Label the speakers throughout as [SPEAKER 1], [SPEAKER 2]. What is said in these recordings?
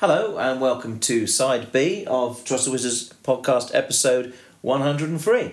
[SPEAKER 1] Hello and welcome to Side B of Trust the Wizards podcast episode 103.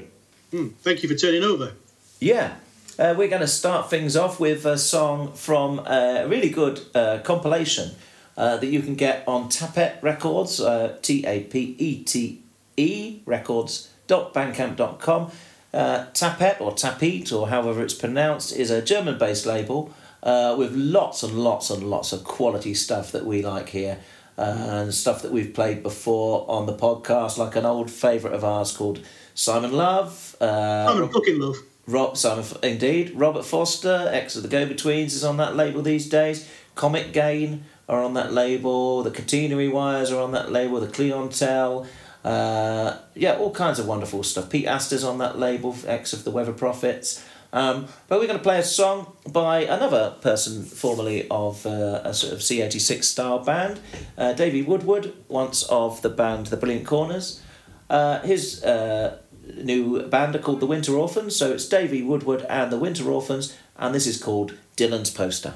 [SPEAKER 2] Mm, thank you for turning over.
[SPEAKER 1] Yeah, uh, we're going to start things off with a song from a really good uh, compilation uh, that you can get on Tapete Records, uh, T A P E T E records.bandcamp.com. Uh, Tapete or Tapete or however it's pronounced is a German based label uh, with lots and lots and lots of quality stuff that we like here and stuff that we've played before on the podcast, like an old favourite of ours called Simon Love. Uh,
[SPEAKER 2] I'm fucking love.
[SPEAKER 1] Rob Simon, indeed. Robert Forster, ex of the Go Betweens, is on that label these days. Comet Gain are on that label. The Catenary Wires are on that label. The Clientele. Uh, yeah, all kinds of wonderful stuff. Pete Astor's on that label, ex of the Weather Prophets. Um, but we're going to play a song by another person formerly of uh, a sort of C86 style band, uh, Woodward, once of the band The Brilliant Corners. Uh, his uh, new band are called The Winter Orphans, so it's Davey Woodward and The Winter Orphans, and this is called Dylan's Poster.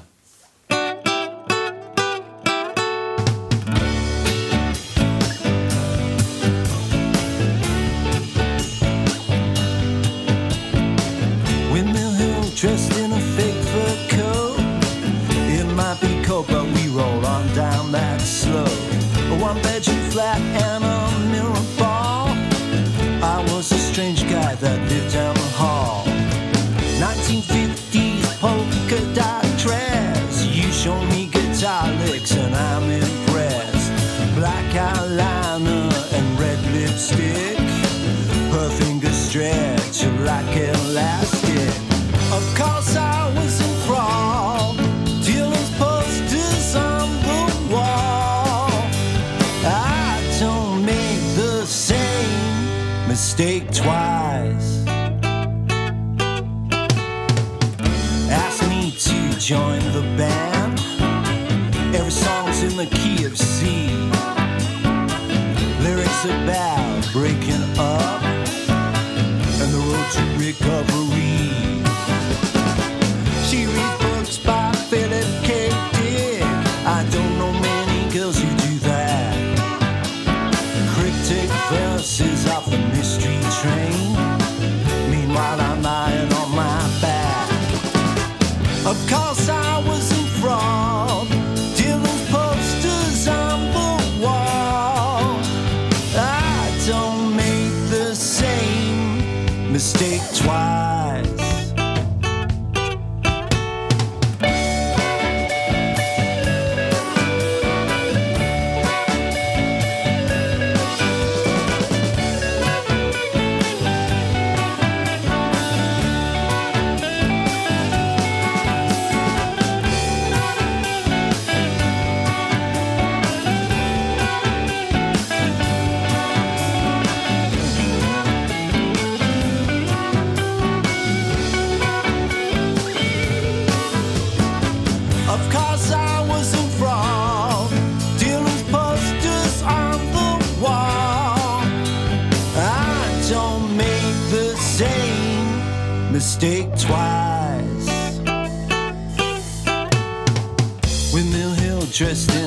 [SPEAKER 3] The key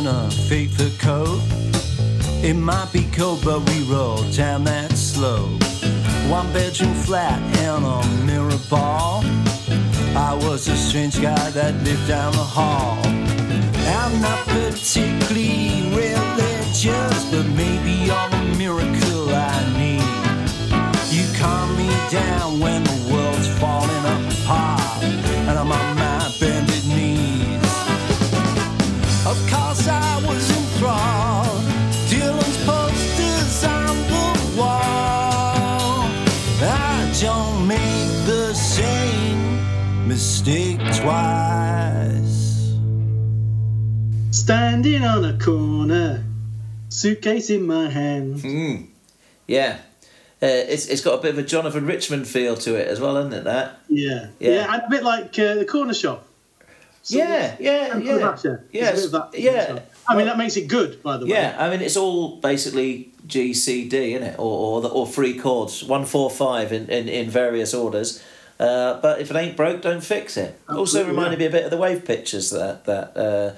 [SPEAKER 3] in a fur coat. It might be cold, but we roll down that slope. One bedroom flat and a mirror ball. I was a strange guy that lived down the hall. I'm not particularly religious, but maybe you're the miracle I need. You calm me down when the
[SPEAKER 2] Standing on a corner, suitcase in my hand.
[SPEAKER 1] Mm. Yeah. Uh, it's, it's got a bit of a Jonathan Richman feel to it as well, isn't it? That
[SPEAKER 2] Yeah.
[SPEAKER 1] Yeah.
[SPEAKER 2] Yeah, and a bit like uh, the corner shop.
[SPEAKER 1] yeah, yeah, yeah, yeah,
[SPEAKER 2] It's a bit of that
[SPEAKER 1] yeah.
[SPEAKER 2] I mean, that makes it good, by the way.
[SPEAKER 1] Yeah, I mean it's all basically G C D, isn't it, or or, the, or three chords, one four five in, in, in various orders. Uh, but if it ain't broke, don't fix it. also reminded me a bit of the wave pictures that that uh,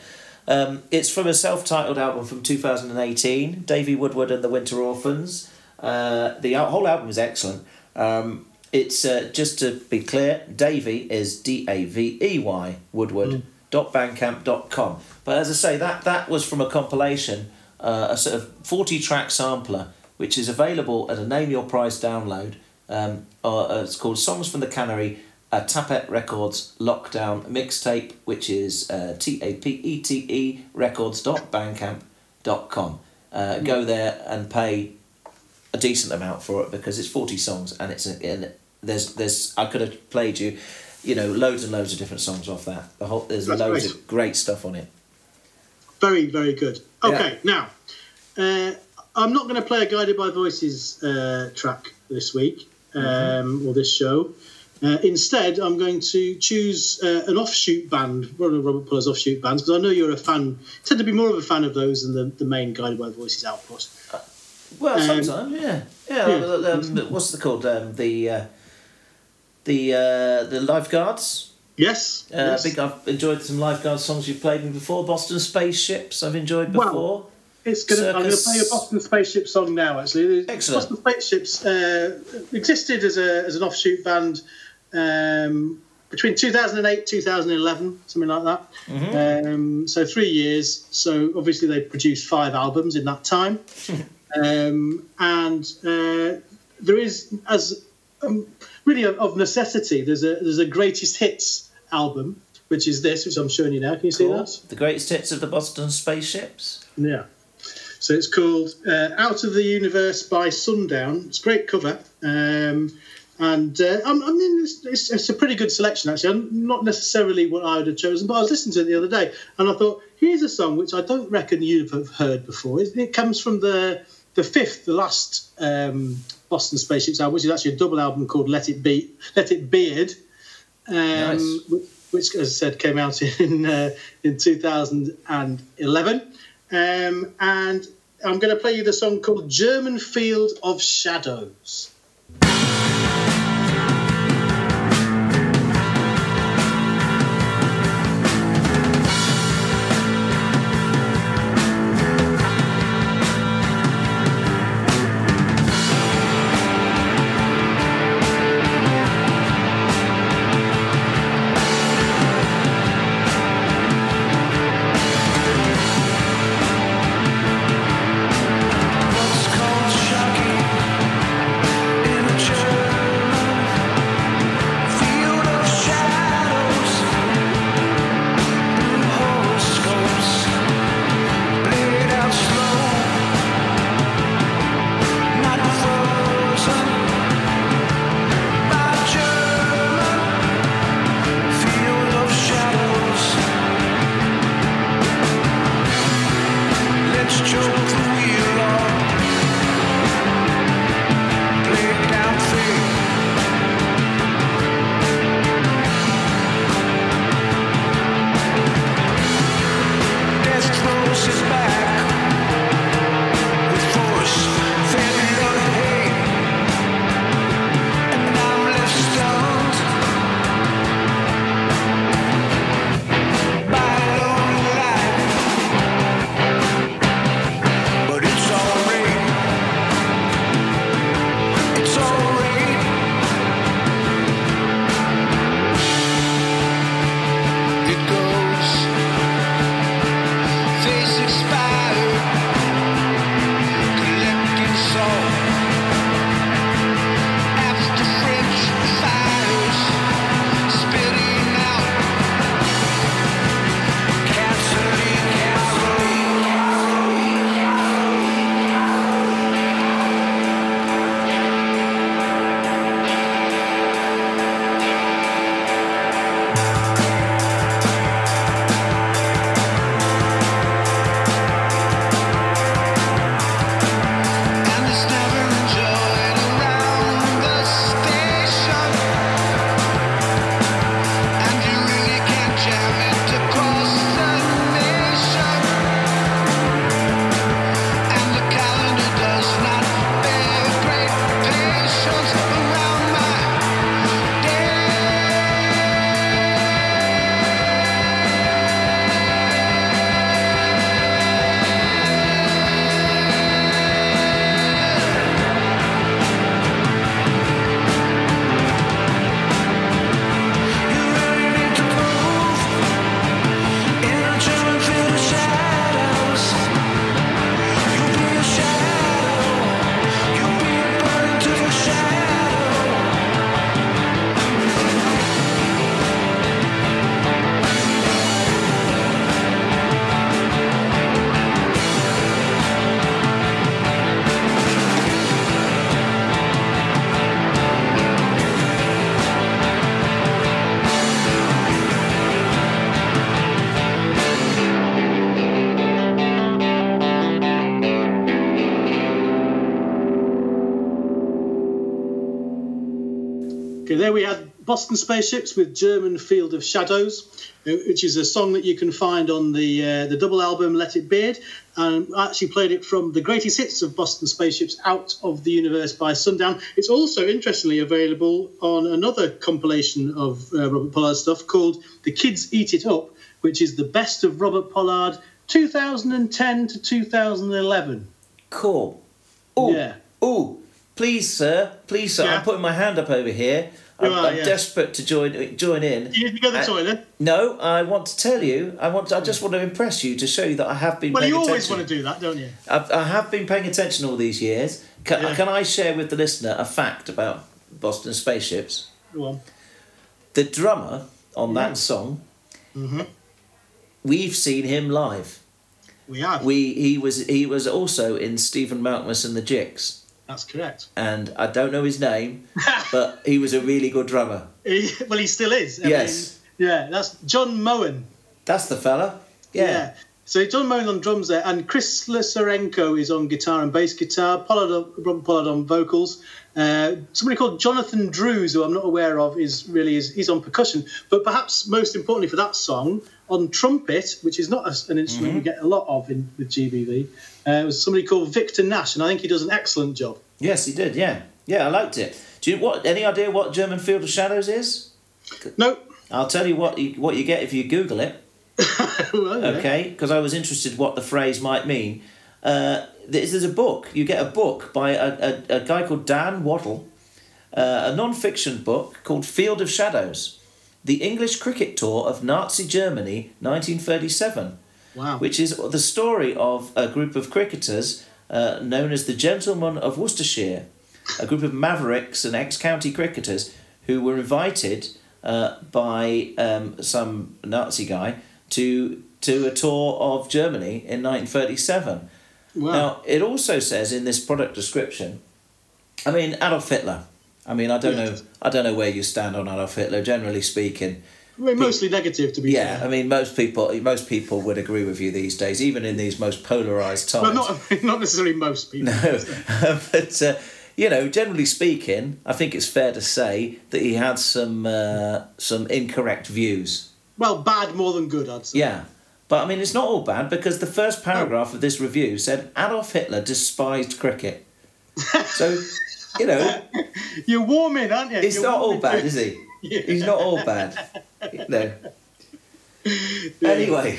[SPEAKER 1] Um, it's from a self-titled album from 2018, Davey Woodward and the Winter Orphans. Uh, the whole album is excellent. Um, it's uh, just to be clear, Davy is D A V E Y Woodward dot bandcamp dot com. But as I say, that that was from a compilation, uh, a sort of forty track sampler, which is available at a name your price download. Um, uh, it's called Songs from the Cannery, a Tapete Records lockdown mixtape, which is uh, T A P E T E records dot bandcamp dot com. Uh, Go there and pay a decent amount for it because it's 40 songs and it's a, and there's there's I could have played you you know loads and loads of different songs off that the whole there's
[SPEAKER 2] That's
[SPEAKER 1] loads
[SPEAKER 2] great.
[SPEAKER 1] of great stuff on it
[SPEAKER 2] Very, very good. Okay, now, uh, I'm not going to play a Guided by Voices uh, track this week um, or this show. Uh, instead, I'm going to choose uh, an offshoot band, one of Robert Pollard's offshoot bands, because I know you're a fan, tend to be more of a fan of those than the, the main Guided by Voices output.
[SPEAKER 1] well
[SPEAKER 2] Um,
[SPEAKER 1] sometimes yeah yeah,
[SPEAKER 2] yeah.
[SPEAKER 1] Um, what's it called um, the uh, the uh, the lifeguards
[SPEAKER 2] Yes?
[SPEAKER 1] uh,
[SPEAKER 2] yes.
[SPEAKER 1] big I've enjoyed some lifeguard songs you've played me before Boston Spaceships I've enjoyed
[SPEAKER 2] Well,
[SPEAKER 1] before
[SPEAKER 2] It's gonna, I'm going to play a Boston Spaceship song now. Actually,
[SPEAKER 1] Excellent.
[SPEAKER 2] Boston Spaceships uh, existed as a as an offshoot band um, between 2008 2011, something like that.
[SPEAKER 1] Mm-hmm.
[SPEAKER 2] Um, so three years. So obviously they produced five albums in that time, um, and uh, there is as um, really of, of necessity. There's a there's a greatest hits album. Which is this, which I'm showing you now. Can you see
[SPEAKER 1] Cool.
[SPEAKER 2] that?
[SPEAKER 1] the greatest hits of the Boston Spaceships
[SPEAKER 2] Yeah. So it's called uh, Out of the Universe by Sundown. It's a great cover. Um, and uh, I, mean, it's, it's, it's a pretty good selection, actually. Not necessarily what I would have chosen, but I was listening to it the other day and I thought, here's a song which I don't reckon you've have heard before. It, it comes from the the fifth, the last um, Boston Spaceships album, which is actually a double album called Let It Be, Let It Beard. Um,
[SPEAKER 1] Nice.
[SPEAKER 2] Which, as I said, came out in uh, in 2011. Um, and I'm going to play you the song called German Field of Shadows. Boston Spaceships with German Field of Shadows, uh, which is a song that you can find on the uh, the double album Let It Beard. And I actually played it from the greatest hits of Boston Spaceships Out of the Universe by Sundown. It's also interestingly available on another compilation of uh, Robert Pollard stuff called The Kids Eat It Up, which is the best of Robert Pollard 2010 to 2011.
[SPEAKER 1] Cool. Oh,
[SPEAKER 2] Yeah.
[SPEAKER 1] oh, please, sir, please, sir.
[SPEAKER 2] Yeah.
[SPEAKER 1] I'm putting my hand up over here. I'm,
[SPEAKER 2] are,
[SPEAKER 1] I'm
[SPEAKER 2] yeah.
[SPEAKER 1] desperate to join join in.
[SPEAKER 2] You need to go to the
[SPEAKER 1] Uh,
[SPEAKER 2] toilet.
[SPEAKER 1] No, I want to tell you. I want. To, I just want to impress you to show you that I have been.
[SPEAKER 2] Well,
[SPEAKER 1] paying
[SPEAKER 2] you always
[SPEAKER 1] attention.
[SPEAKER 2] want to do that, don't you?
[SPEAKER 1] I've, I have been paying attention all these years. Can,
[SPEAKER 2] Yeah.
[SPEAKER 1] can I share with the listener a fact about Boston Spaceships?
[SPEAKER 2] Go on.
[SPEAKER 1] The drummer on that song,
[SPEAKER 2] Mm-hmm.
[SPEAKER 1] we've seen him live.
[SPEAKER 2] We have.
[SPEAKER 1] We he was he was also in Stephen Malkmus and the Jicks,
[SPEAKER 2] That's correct.
[SPEAKER 1] and I don't know his name, but he was a really good drummer.
[SPEAKER 2] He, well, he still is. I
[SPEAKER 1] Yes.
[SPEAKER 2] mean, yeah, that's John Moen.
[SPEAKER 1] That's the fella. Yeah.
[SPEAKER 2] So John Moen on drums there, and Chris Slusarenko is on guitar and bass guitar. Pollard, Robert Pollard on vocals. Uh, somebody called Jonathan Drews, who I'm not aware of, is really is he's on percussion. But perhaps most importantly for that song, on trumpet, which is not a, an instrument
[SPEAKER 1] Mm-hmm.
[SPEAKER 2] you get a lot of in with GBV, uh, was somebody called Victor Nash, and I think he does an excellent job.
[SPEAKER 1] Yes, he did. Yeah. Yeah, I liked it. Do you what? Any idea what German Field of Shadows is?
[SPEAKER 2] No,
[SPEAKER 1] I'll tell you what you, what you get if you Google it.
[SPEAKER 2] well,
[SPEAKER 1] okay because i was interested what the phrase might mean uh, there's, there's a book you get a book by a, a, a guy called dan waddell uh, a non-fiction book called field of shadows the english cricket tour of nazi germany 1937
[SPEAKER 2] Wow.
[SPEAKER 1] which is the story of a group of cricketers uh, known as the Gentlemen of Worcestershire, a group of mavericks and ex county cricketers who were invited uh, by um, some Nazi guy to, to a tour of Germany in 1937.
[SPEAKER 2] wow.
[SPEAKER 1] Now, it also says in this product description, I mean, Adolf Hitler. I mean, I don't know. I don't know where you stand on Adolf Hitler. Generally speaking,
[SPEAKER 2] I mean, mostly negative, to be
[SPEAKER 1] yeah,
[SPEAKER 2] fair.
[SPEAKER 1] I mean, most people most people would agree with you these days, even in these most polarized times.
[SPEAKER 2] well, not not necessarily most people.
[SPEAKER 1] no, but uh, you know, generally speaking, I think it's fair to say that he had some uh, some incorrect views.
[SPEAKER 2] Well, bad more than good, I'd say.
[SPEAKER 1] Yeah, but I mean, it's not all bad because the first paragraph of this review said Adolf Hitler despised cricket. So, you know,
[SPEAKER 2] You're warming, aren't you?
[SPEAKER 1] It's
[SPEAKER 2] You're
[SPEAKER 1] not all bad, is he?
[SPEAKER 2] Yeah.
[SPEAKER 1] He's not all bad. You know. Anyway.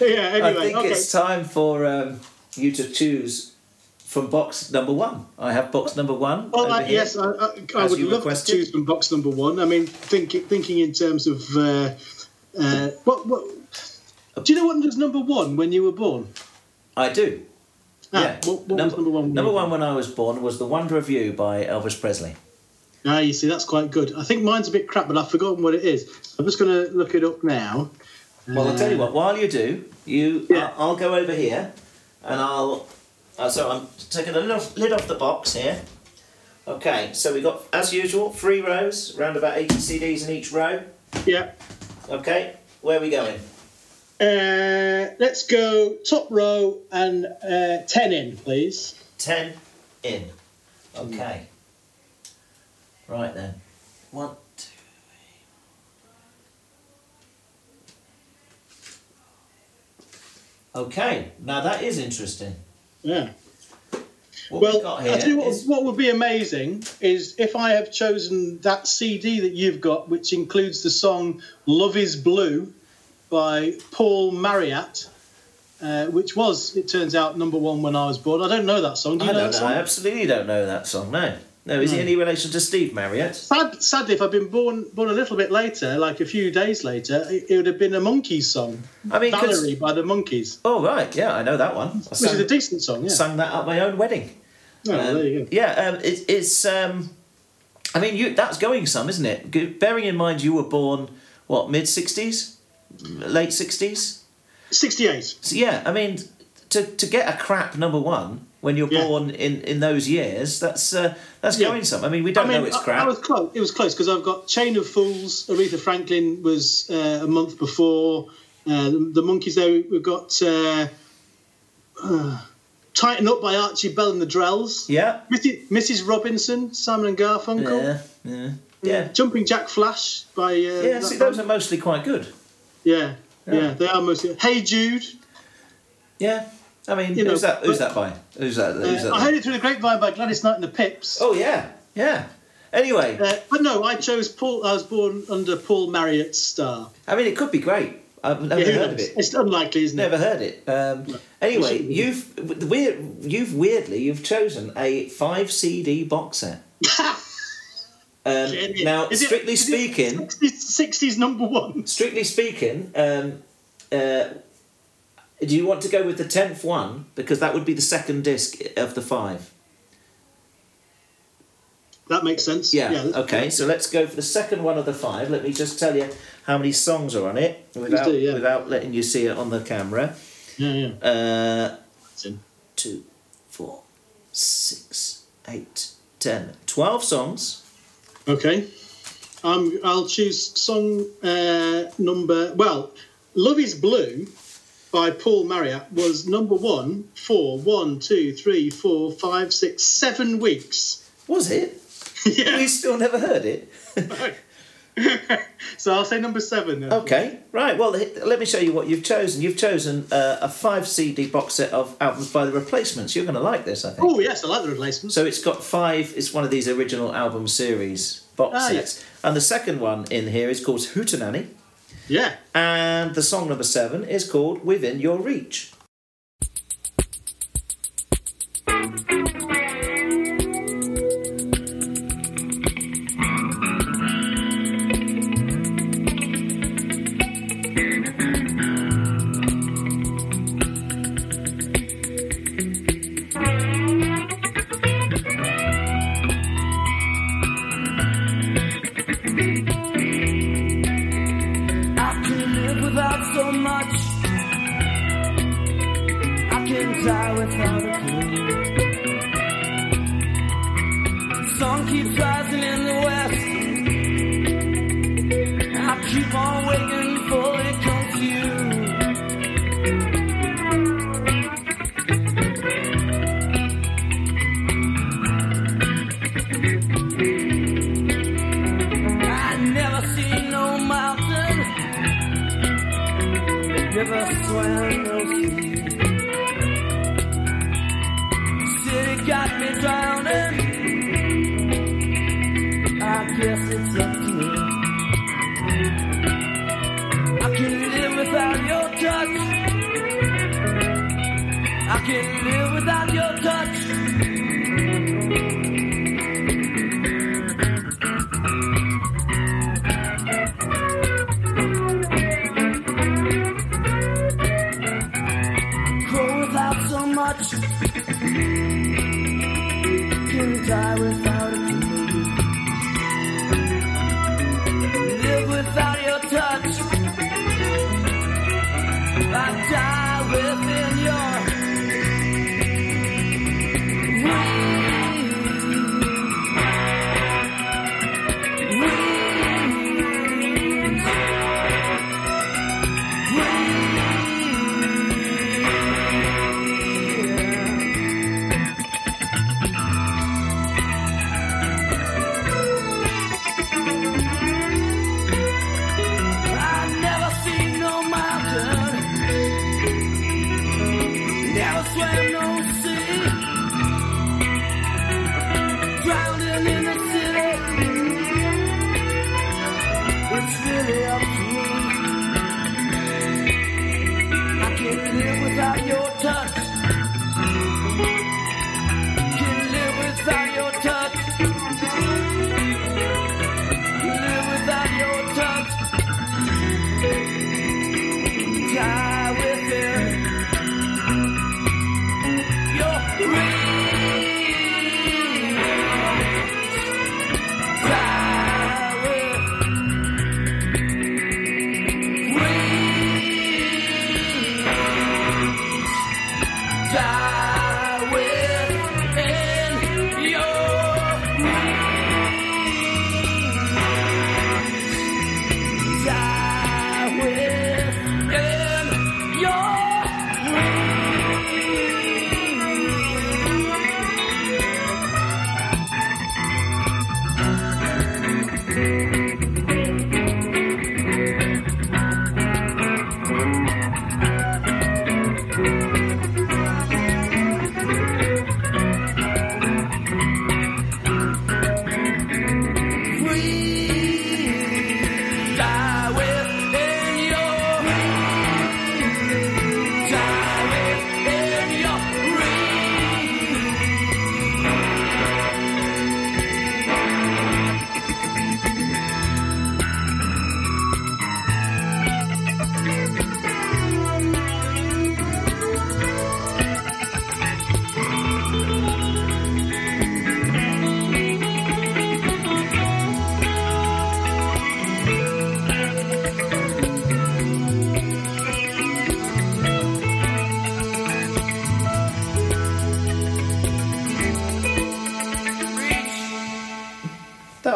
[SPEAKER 2] Yeah, anyway,
[SPEAKER 1] I think
[SPEAKER 2] okay.
[SPEAKER 1] it's time for um, you to choose from box number one. I have box number one.
[SPEAKER 2] Well,
[SPEAKER 1] here.
[SPEAKER 2] yes, I, I, I would love
[SPEAKER 1] requested.
[SPEAKER 2] to choose from box number one. I mean, think, thinking in terms of uh, uh, what, what. Do you know what was number one when you were born?
[SPEAKER 1] I do.
[SPEAKER 2] Ah,
[SPEAKER 1] yeah.
[SPEAKER 2] What, what was number one?
[SPEAKER 1] number one when I was born was The Wonder of You by Elvis Presley.
[SPEAKER 2] Ah, you see, that's quite good. I think mine's a bit crap, but I've forgotten what it is. I'm just going to look it up now.
[SPEAKER 1] Well, I'll tell you what. While you do, you,
[SPEAKER 2] Yeah.
[SPEAKER 1] I'll, I'll go over here, and I'll. Uh, so I'm taking the lid off, lid off the box here. Okay, so we got, as usual, three rows, around about 80 CDs in each row.
[SPEAKER 2] Yeah.
[SPEAKER 1] Okay, where are we going?
[SPEAKER 2] Uh, let's go top row and uh, 10 in, please.
[SPEAKER 1] 10 in. Okay. Right then. One, two, three. Okay, now that is interesting.
[SPEAKER 2] Yeah.
[SPEAKER 1] What we've
[SPEAKER 2] Well,
[SPEAKER 1] got
[SPEAKER 2] I tell you what,
[SPEAKER 1] is
[SPEAKER 2] what would be amazing is if I have chosen that CD that you've got, which includes the song Love is Blue by Paul Marriott, uh, which was, it turns out, number one when I was born. I don't know that song. Do you
[SPEAKER 1] I
[SPEAKER 2] know
[SPEAKER 1] don't
[SPEAKER 2] that
[SPEAKER 1] know.
[SPEAKER 2] song?
[SPEAKER 1] I absolutely don't know that song. No, no. Is he any relation to Steve Marriott?
[SPEAKER 2] Sad, sadly, if I'd been born born a little bit later, like a few days later, it, it would have been a Monkees song.
[SPEAKER 1] I mean,
[SPEAKER 2] Valerie by the Monkees,
[SPEAKER 1] Oh right, yeah, I know that one. I
[SPEAKER 2] which is a decent song, yeah.
[SPEAKER 1] sang that at my own wedding.
[SPEAKER 2] Oh,
[SPEAKER 1] Um,
[SPEAKER 2] there you go.
[SPEAKER 1] Yeah, um, it, it's. Um, I mean, you that's going some, isn't it? Bearing in mind you were born what mid sixties, late sixties.
[SPEAKER 2] 68.
[SPEAKER 1] So yeah, I mean, to to get a crap number one when you're
[SPEAKER 2] Yeah.
[SPEAKER 1] born in, in those years, that's uh, that's
[SPEAKER 2] Yeah.
[SPEAKER 1] going some. I mean, we don't
[SPEAKER 2] I mean,
[SPEAKER 1] know it's crap.
[SPEAKER 2] I, was close. It was close because I've got Chain of Fools. Aretha Franklin was uh, a month before. Uh, the, the Monkees. There we've got uh, uh, Tighten Up by Archie Bell and the Drells.
[SPEAKER 1] yeah,
[SPEAKER 2] Mrs. Mrs. Robinson, Simon and Garfunkel.
[SPEAKER 1] yeah, yeah. Yeah.
[SPEAKER 2] Jumping Jack Flash by. Uh,
[SPEAKER 1] Yeah, see, those are mostly quite good.
[SPEAKER 2] Yeah,
[SPEAKER 1] Yeah.
[SPEAKER 2] yeah, they are mostly. Hey Jude.
[SPEAKER 1] Yeah. I mean,
[SPEAKER 2] You know,
[SPEAKER 1] who's that? Who's that by? Who's that? Who's
[SPEAKER 2] Uh,
[SPEAKER 1] that?
[SPEAKER 2] I heard it through the grapevine by Gladys Knight and the Pips.
[SPEAKER 1] Oh yeah, yeah. Anyway,
[SPEAKER 2] Uh, but no, I chose Paul. I was born under Paul Marriott's star.
[SPEAKER 1] I mean, it could be great. I've never
[SPEAKER 2] Yeah,
[SPEAKER 1] heard of it.
[SPEAKER 2] It's unlikely, isn't
[SPEAKER 1] Never
[SPEAKER 2] it?
[SPEAKER 1] Never heard it. Um, anyway, you've weird, you've weirdly you've chosen a five CD box set. Um, now,
[SPEAKER 2] it-
[SPEAKER 1] strictly speaking,
[SPEAKER 2] 60s, 60s number one.
[SPEAKER 1] strictly speaking, um, uh, do you want to go with the tenth one because that would be the second disc of the five?
[SPEAKER 2] That makes sense.
[SPEAKER 1] Yeah.
[SPEAKER 2] that's-
[SPEAKER 1] okay. So let's go for the second one of the five. Let me just tell you how many songs are on it without
[SPEAKER 2] do, yeah.
[SPEAKER 1] without letting you see it on the camera.
[SPEAKER 2] Yeah, yeah.
[SPEAKER 1] Uh, two, four, six, eight, ten, twelve songs.
[SPEAKER 2] Okay. Um, I'll choose song uh, number. Well, Love is Blue by Paul Marriott was number one for one, two, three, four, five, six, seven weeks.
[SPEAKER 1] Was it?
[SPEAKER 2] yeah.
[SPEAKER 1] We still never heard it.
[SPEAKER 2] so I'll say number seven. then.
[SPEAKER 1] Okay, right. Well, let me show you what you've chosen. You've chosen uh, a five CD box set of albums by the Replacements. You're going to like this, I think.
[SPEAKER 2] Oh, yes, I like the replacements.
[SPEAKER 1] So it's got five. It's one of these original album series box
[SPEAKER 2] Ah,
[SPEAKER 1] sets, and the second one in here is called Hootenanny,
[SPEAKER 2] yeah.
[SPEAKER 1] and the song number seven is called Within Your Reach.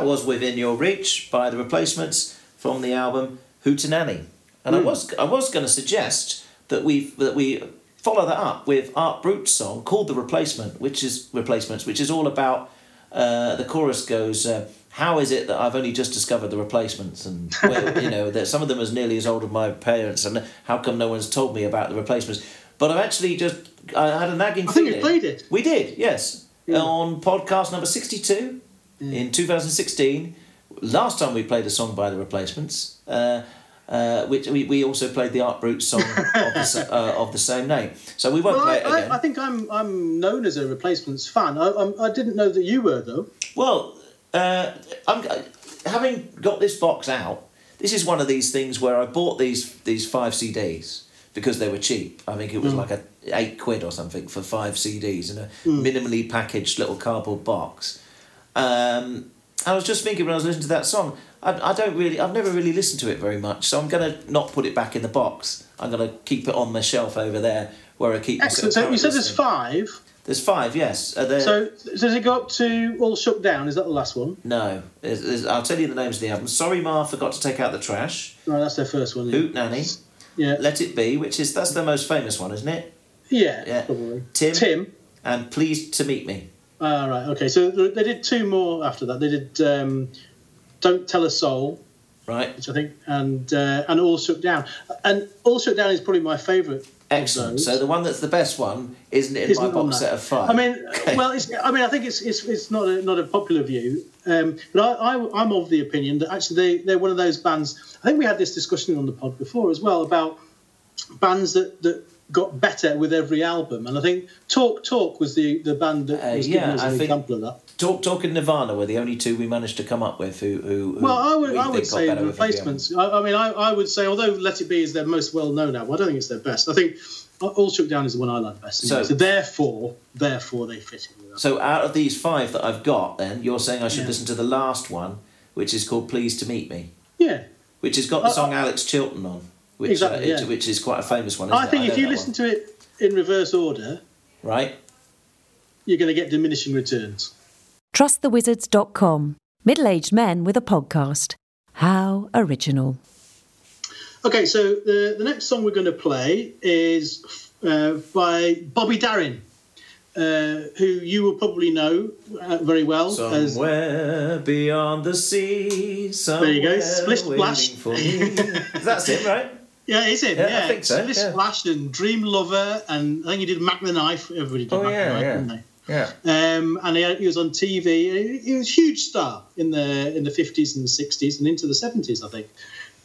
[SPEAKER 1] Was Within Your Reach by the replacements from the album Hootenanny. And I was I was going to suggest that we that we follow that up with Art Brut's song called The Replacement, which is replacements, which is all about uh, the chorus goes, uh, "How is it that I've only just discovered the replacements, and where, you know that some of them as nearly as old as my parents, and how come no one's told me about the replacements?" But I've actually just I had a nagging
[SPEAKER 2] I think you
[SPEAKER 1] feeling.
[SPEAKER 2] played it.
[SPEAKER 1] We did, yes, on podcast number sixty-two in two thousand sixteen. Last time we played a song by the Replacements. Uh, uh, which we, we also played the Art Brut song of the, uh, of the same name. So we won't
[SPEAKER 2] Well,
[SPEAKER 1] play
[SPEAKER 2] I,
[SPEAKER 1] it again.
[SPEAKER 2] I, I think I'm I'm known as a replacements fan. I, I'm, I didn't know that you were though.
[SPEAKER 1] Well, uh, I'm having got this box out. This is one of these things where I bought these these five CDs because they were cheap. I think it was like a eight quid or something for five CDs in a minimally packaged little cardboard box. Um, I was just thinking when I was listening to that song, I, I don't really, I've never really listened to it very much, so I'm gonna not put it back in the box. I'm gonna keep it on the shelf over there where I keep.
[SPEAKER 2] Excellent. So you said there's five.
[SPEAKER 1] There's five, yes. They're-
[SPEAKER 2] So does it go up to all Shut down? Is that the last one?
[SPEAKER 1] No, There's- there's- I'll tell you the names of the album. Sorry, Ma, forgot to take out the trash.
[SPEAKER 2] No, that's their first one.
[SPEAKER 1] Hootenanny,
[SPEAKER 2] Yeah.
[SPEAKER 1] Let It Be, which is that's the most famous one, isn't it?
[SPEAKER 2] Yeah.
[SPEAKER 1] Yeah.
[SPEAKER 2] Probably.
[SPEAKER 1] Tim,
[SPEAKER 2] Tim.
[SPEAKER 1] and Pleased to Meet Me.
[SPEAKER 2] Ah, right. Okay. So they did two more after that. They did um, "Don't Tell a Soul,"
[SPEAKER 1] Right,
[SPEAKER 2] which I think, and uh, and "All Shook Down." And "All Shook Down" is probably my favourite.
[SPEAKER 1] excellent. So the one that's the best one isn't in
[SPEAKER 2] Isn't
[SPEAKER 1] my box set of five.
[SPEAKER 2] I mean,
[SPEAKER 1] Okay.
[SPEAKER 2] well, it's, I mean, I think it's it's, it's not a not a popular view, um, but I, I I'm of the opinion that actually they they're one of those bands. I think we had this discussion on the pod before as well about bands that that got better with every album, and I think Talk Talk was the the band that
[SPEAKER 1] Uh,
[SPEAKER 2] was
[SPEAKER 1] yeah,
[SPEAKER 2] given us
[SPEAKER 1] I
[SPEAKER 2] an example of that.
[SPEAKER 1] Talk Talk and Nirvana were the only two we managed to come up with who who. who
[SPEAKER 2] Well, I would, I would say the replacements. I, I mean, I, I would say, although Let It Be is their most well known album, I don't think it's their best. I think All Shook Down is the one I like best.
[SPEAKER 1] So-
[SPEAKER 2] So, therefore, therefore they fit in
[SPEAKER 1] So out of these five that I've got, then you're saying I should
[SPEAKER 2] Yeah.
[SPEAKER 1] listen to the last one, which is called Pleased to Meet Me,
[SPEAKER 2] Yeah.
[SPEAKER 1] which has got the
[SPEAKER 2] Uh,
[SPEAKER 1] song Alex Chilton on, which
[SPEAKER 2] Exactly,
[SPEAKER 1] uh,
[SPEAKER 2] yeah.
[SPEAKER 1] which is quite a famous one. Isn't
[SPEAKER 2] I think
[SPEAKER 1] know
[SPEAKER 2] if you listen
[SPEAKER 1] one.
[SPEAKER 2] to it in reverse order,
[SPEAKER 1] right.
[SPEAKER 2] you're going to get diminishing returns.
[SPEAKER 4] TrustTheWizards.com. Middle aged men with a podcast. How original.
[SPEAKER 2] Okay, so the, the next song we're going to play is uh, by Bobby Darin, uh, who you will probably know uh, very well as
[SPEAKER 1] Somewhere beyond the sea, somewhere
[SPEAKER 2] you go, Splish Splash.
[SPEAKER 1] waiting for me. That's it, right?
[SPEAKER 2] Yeah, is it?
[SPEAKER 1] Yeah, I
[SPEAKER 2] Yeah,
[SPEAKER 1] think so,
[SPEAKER 2] Splish
[SPEAKER 1] yeah.
[SPEAKER 2] And Dream Lover, and I think he did Mac the Knife. Everybody did
[SPEAKER 1] Oh,
[SPEAKER 2] Mac
[SPEAKER 1] yeah,
[SPEAKER 2] the Knife,
[SPEAKER 1] yeah.
[SPEAKER 2] didn't they?
[SPEAKER 1] Yeah.
[SPEAKER 2] Um, and he, he was on TV. He, was a huge star in the in the fifties and the sixties and into the seventies, I think.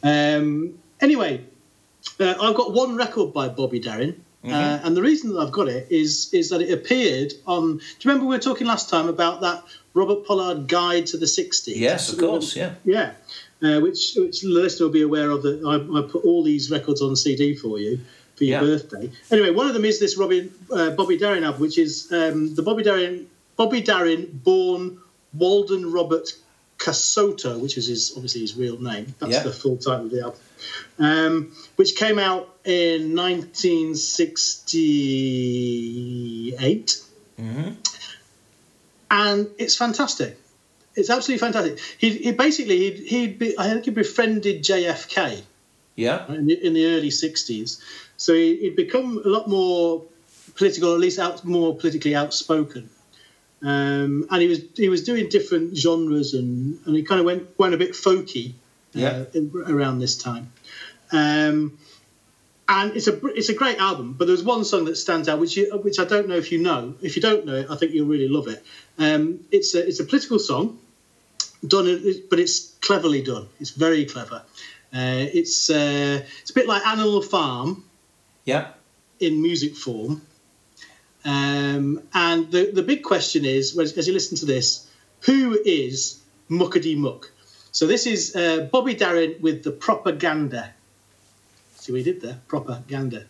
[SPEAKER 2] Um, anyway, uh, I've got one record by Bobby Darin,
[SPEAKER 1] Mm-hmm.
[SPEAKER 2] uh, and the reason that I've got it is is that it appeared on. Do you remember we were talking last time about that Robert Pollard Guide to the Sixties?
[SPEAKER 1] Yes, of course, yeah.
[SPEAKER 2] Yeah, uh, which which the listener will be aware of that I, I put all these records on CD for you for your
[SPEAKER 1] Yeah.
[SPEAKER 2] birthday. Anyway, one of them is this Robin uh, Bobby Darin album, which is um, the Bobby Darin Bobby Darin born Walden Robert Cassotto, which is his obviously his real name. That's
[SPEAKER 1] Yeah.
[SPEAKER 2] the full title of the album. Um, which came out in 1968 and it's fantastic. It's absolutely fantastic. He, he basically he'd, he'd be I think he befriended JFK
[SPEAKER 1] Yeah.
[SPEAKER 2] in the, in the early '60s, so he, he'd become a lot more political, or at least out, more politically outspoken. Um, and he was he was doing different genres, and, and he kind of went went a bit folky uh,
[SPEAKER 1] Yeah.
[SPEAKER 2] in- around this time. Um, and it's a it's a great album, but there's one song that stands out, which you, which I don't know if you know. If you don't know it, I think you'll really love it. Um, it's a it's a political song, done, but it's cleverly done. It's very clever. Uh, it's uh, it's a bit like Animal Farm
[SPEAKER 1] Yeah.
[SPEAKER 2] in music form. Um, and the the big question is, as you listen to this, who is Muckety Muck? So this is uh, Bobby Darin with the propaganda. See what he did there? Propaganda.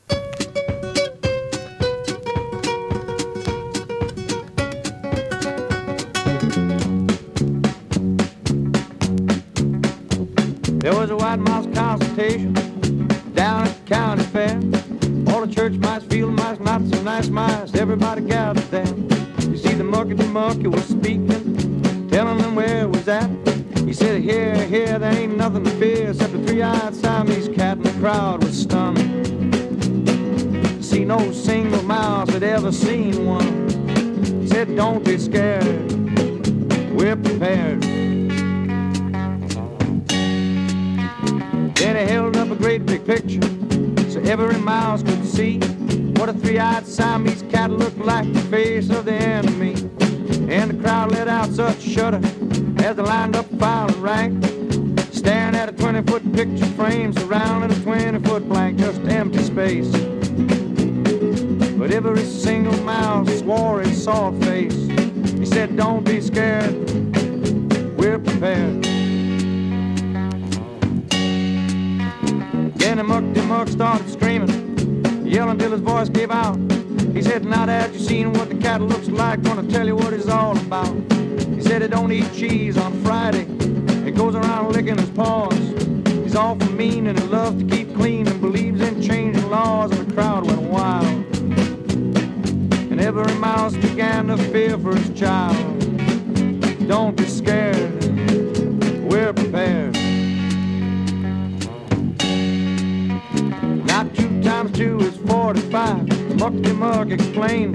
[SPEAKER 5] Mouse consultation down at the county fair. All the church mice, field mice, not so nice mice, everybody gathered there. You see, the monkey, the monkey was speaking, telling them where it was at. He said, Here, here, there ain't nothing to fear except a three-eyed Siamese cat, and the crowd was stunned. See, no single mouse had ever seen one. He said, Don't be scared, we're prepared. Then he held up a great big picture so every mouse could see what a three-eyed Siamese cat looked like the face of the enemy. And the crowd let out such a shudder as they lined up file and rank, staring at a 20-foot picture frame surrounding a 20-foot blank, just empty space. But every single mouse swore he saw a face. He said, "Don't be scared, we're prepared." Then the muck, muck started screaming, yelling till his voice gave out. He said, now that you seen what the cat looks like, gonna tell you what it's all about. He said he don't eat cheese on Friday. He goes around licking his paws. He's awful mean and he loves to keep clean and believes in changing laws and the crowd went wild. And every mouse began to fear for his child. Don't be scared, Mucky Mug explained.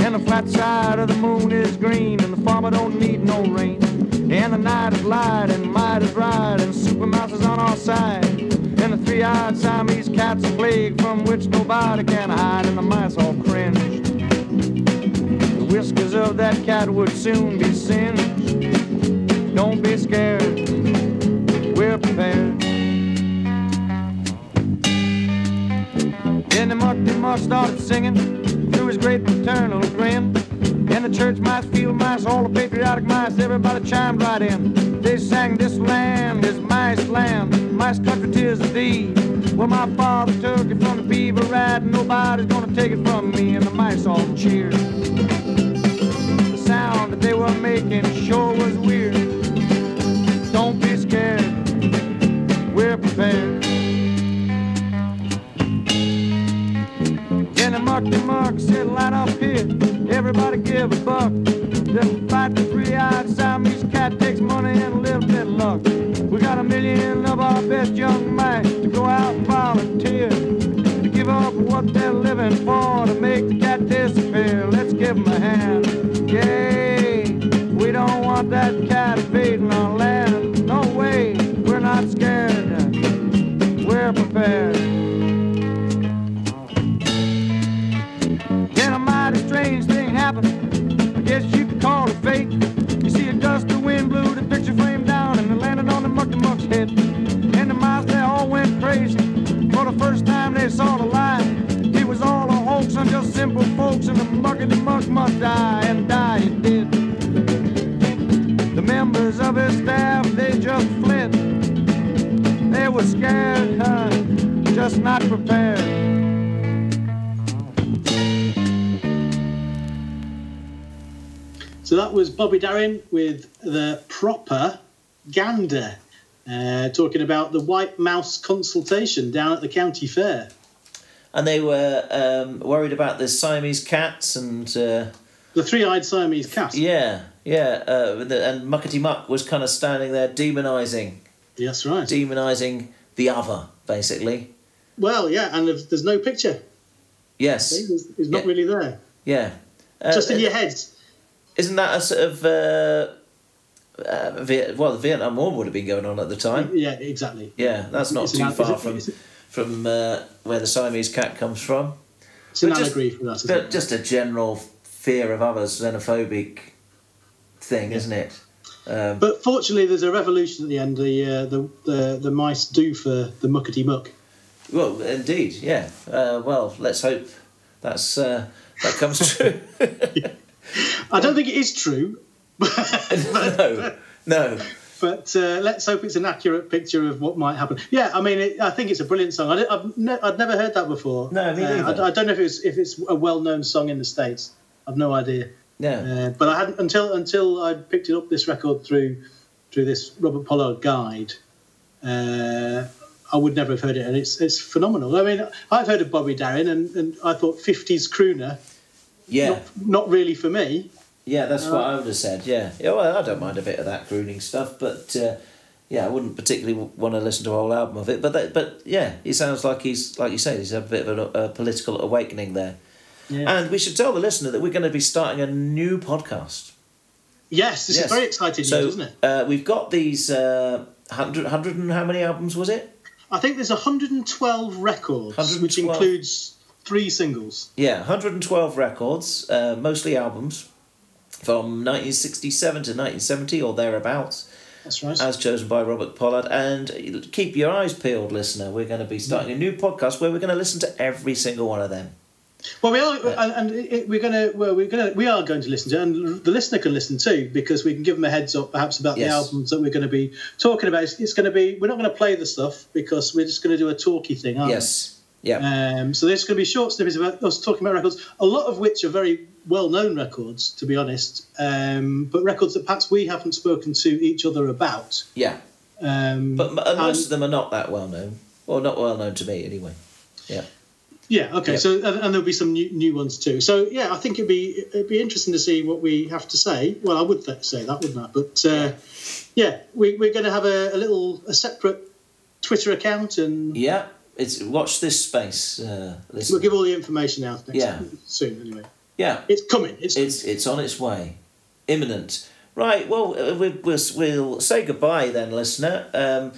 [SPEAKER 5] And the flat side of the moon is green. And the farmer don't need no rain. And the night is light and might is right. And Super Mouse is on our side. And the three-eyed Siamese cat's a plague from which nobody can hide. And the mice all cringe. The whiskers of that cat would soon be singed. Don't be scared. We're prepared. Then the muck started singing through his great paternal grin. And the church mice, field mice, all the patriotic mice, everybody chimed right in. They sang, This land is mice land, mice country tis of thee. Well, my father took it from the beaver rat, and nobody's gonna take it from me. And the mice all cheered. The sound that they were making sure was weird. Don't be scared, we're prepared. Then the muck said, line up here. Everybody give a buck. The fight Just not prepared.
[SPEAKER 2] So that was Bobby Darin with the proper gander, uh, talking about the white mouse consultation down at the county fair.
[SPEAKER 1] And they were um, worried about the Siamese cats and uh,
[SPEAKER 2] The three-eyed Siamese cat.
[SPEAKER 1] yeah, yeah. Uh, the, and Muckety Muck was kind of standing there demonising,
[SPEAKER 2] Yes, right.
[SPEAKER 1] demonising the other, basically.
[SPEAKER 2] Well, yeah, and there's there's no picture.
[SPEAKER 1] Yes.
[SPEAKER 2] It's, it's not
[SPEAKER 1] Yeah.
[SPEAKER 2] really there.
[SPEAKER 1] Yeah. Uh,
[SPEAKER 2] Just in your head.
[SPEAKER 1] Isn't that a sort of uh, uh, Viet- well, the Vietnam War would have been going on at the time.
[SPEAKER 2] Yeah, exactly.
[SPEAKER 1] Yeah, that's not
[SPEAKER 2] It's
[SPEAKER 1] too
[SPEAKER 2] an-
[SPEAKER 1] far from from uh, where the Siamese cat comes from.
[SPEAKER 2] It's an
[SPEAKER 1] But just-
[SPEAKER 2] allegory for that. Isn't
[SPEAKER 1] But just a general fear of others, xenophobic thing, isn't it? Um,
[SPEAKER 2] But fortunately, there's a revolution at the end. The uh, the, the the mice do for the muckety muck.
[SPEAKER 1] Well, indeed, yeah. Uh, well, let's hope that's uh, that comes true.
[SPEAKER 2] I don't think it is true,
[SPEAKER 1] no, no.
[SPEAKER 2] but uh, let's hope it's an accurate picture of what might happen. Yeah, I mean, it, I think it's a brilliant song. I I've, ne- I'd never heard that before.
[SPEAKER 1] No, me
[SPEAKER 2] Uh,
[SPEAKER 1] neither.
[SPEAKER 2] I, I don't know if it's if it's a well-known song in the states. I've no idea.
[SPEAKER 1] Yeah,
[SPEAKER 2] Uh, but I hadn't until until I picked it up this record through through this Robert Pollard guide. Uh, I would never have heard it, and it's it's phenomenal. I mean, I've heard of Bobby Darin, and, and I thought '50s crooner,
[SPEAKER 1] yeah,
[SPEAKER 2] not, not really for me.
[SPEAKER 1] yeah. That's what I would have said. Yeah, yeah. Well, I don't mind a bit of that crooning stuff, but uh, yeah, I wouldn't particularly want to listen to a whole album of it. But that, but yeah, it sounds like he's like you say, he's had a bit of a, a political awakening there.
[SPEAKER 2] Yeah.
[SPEAKER 1] And we should tell the listener that we're going to be starting a new podcast.
[SPEAKER 2] yes, this
[SPEAKER 1] Yes.
[SPEAKER 2] is very exciting
[SPEAKER 1] So
[SPEAKER 2] news, isn't it?
[SPEAKER 1] Uh, we've got these uh, 100, 100 and how many albums was it?
[SPEAKER 2] I think there's 112 records, which includes three singles.
[SPEAKER 1] Yeah, 112 records, uh, mostly albums from 1967 to 1970 or thereabouts,
[SPEAKER 2] That's right.
[SPEAKER 1] as chosen by Robert Pollard. And keep your eyes peeled, listener. We're going to be starting a new podcast where we're going to listen to every single one of them.
[SPEAKER 2] Well, we are, and, and it, it- we're gonna, well, we're gonna, we are going to listen to, and the listener can listen too, because we can give them a heads up, perhaps about
[SPEAKER 1] Yes.
[SPEAKER 2] the albums that we're going to be talking about. It's, it's going to be, we're not going to play the stuff because we're just going to do a talky thing, aren't
[SPEAKER 1] Yes. Yeah.
[SPEAKER 2] Um, so there's going to be short snippets about us talking about records, a lot of which are very well-known records, to be honest, um, but records that perhaps we haven't spoken to each other about.
[SPEAKER 1] yeah.
[SPEAKER 2] Um,
[SPEAKER 1] But m- and most of them are not that well known. or not well known to me, anyway. Yeah.
[SPEAKER 2] Yeah. Okay.
[SPEAKER 1] Yeah.
[SPEAKER 2] So and, and there'll be some new, new ones too. So yeah, I think it'd be it'd be interesting to see what we have to say. Well, I would th- say that, wouldn't I? But uh, yeah, we, we're going to have a, a little a separate Twitter account, and
[SPEAKER 1] Yeah. It's watch this space, uh,
[SPEAKER 2] we'll give all the information out next
[SPEAKER 1] Yeah.
[SPEAKER 2] soon. Anyway,
[SPEAKER 1] Yeah.
[SPEAKER 2] it's coming. It's,
[SPEAKER 1] It's it's on its way, imminent. Right. Well, uh, we, we'll we'll say goodbye then, listener. Um,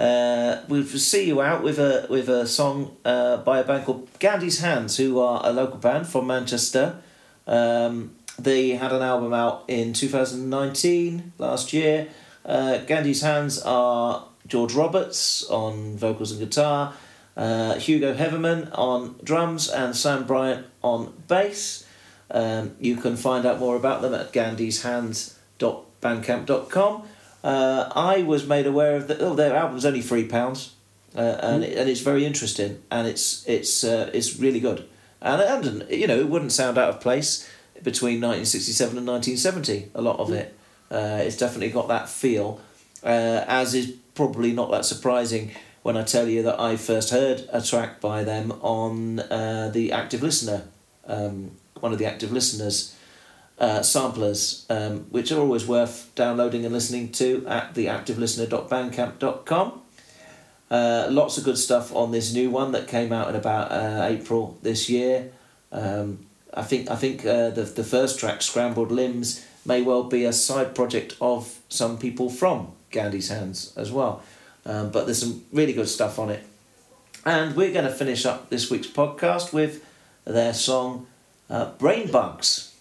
[SPEAKER 1] uh, we'll see you out with a with a song uh, by a band called Gandhi's Hands, who are a local band from Manchester. Um, they had an album out in two thousand nineteen last year. Uh, Gandhi's Hands are George Roberts on vocals and guitar, uh, Hugo Heverman on drums, and Sam Bryant on bass. Um, you can find out more about them at gandyshands.bandcamp.com. Uh, I was made aware of that. Oh, their album's only three pounds, uh, and it, and it's very interesting, and it's it's uh, it's really good, and and you know it wouldn't sound out of place between nineteen sixty seven and nineteen seventy. A lot of it, uh, it's definitely got that feel, uh, as is probably not that surprising when I tell you that I first heard a track by them on uh, the Active Listener, um, one of the Active Listeners uh, samplers, um, which are always worth downloading and listening to at theactivelistener.bandcamp.com. Uh, lots of good stuff on this new one that came out in about uh, April this year. Um, I think I think uh, the the first track, Scrambled Limbs, may well be a side project of some people from Gandhi's Hands as well. Um, but there's some really good stuff on it. And we're going to finish up this week's podcast with their song uh, Brain Bugs.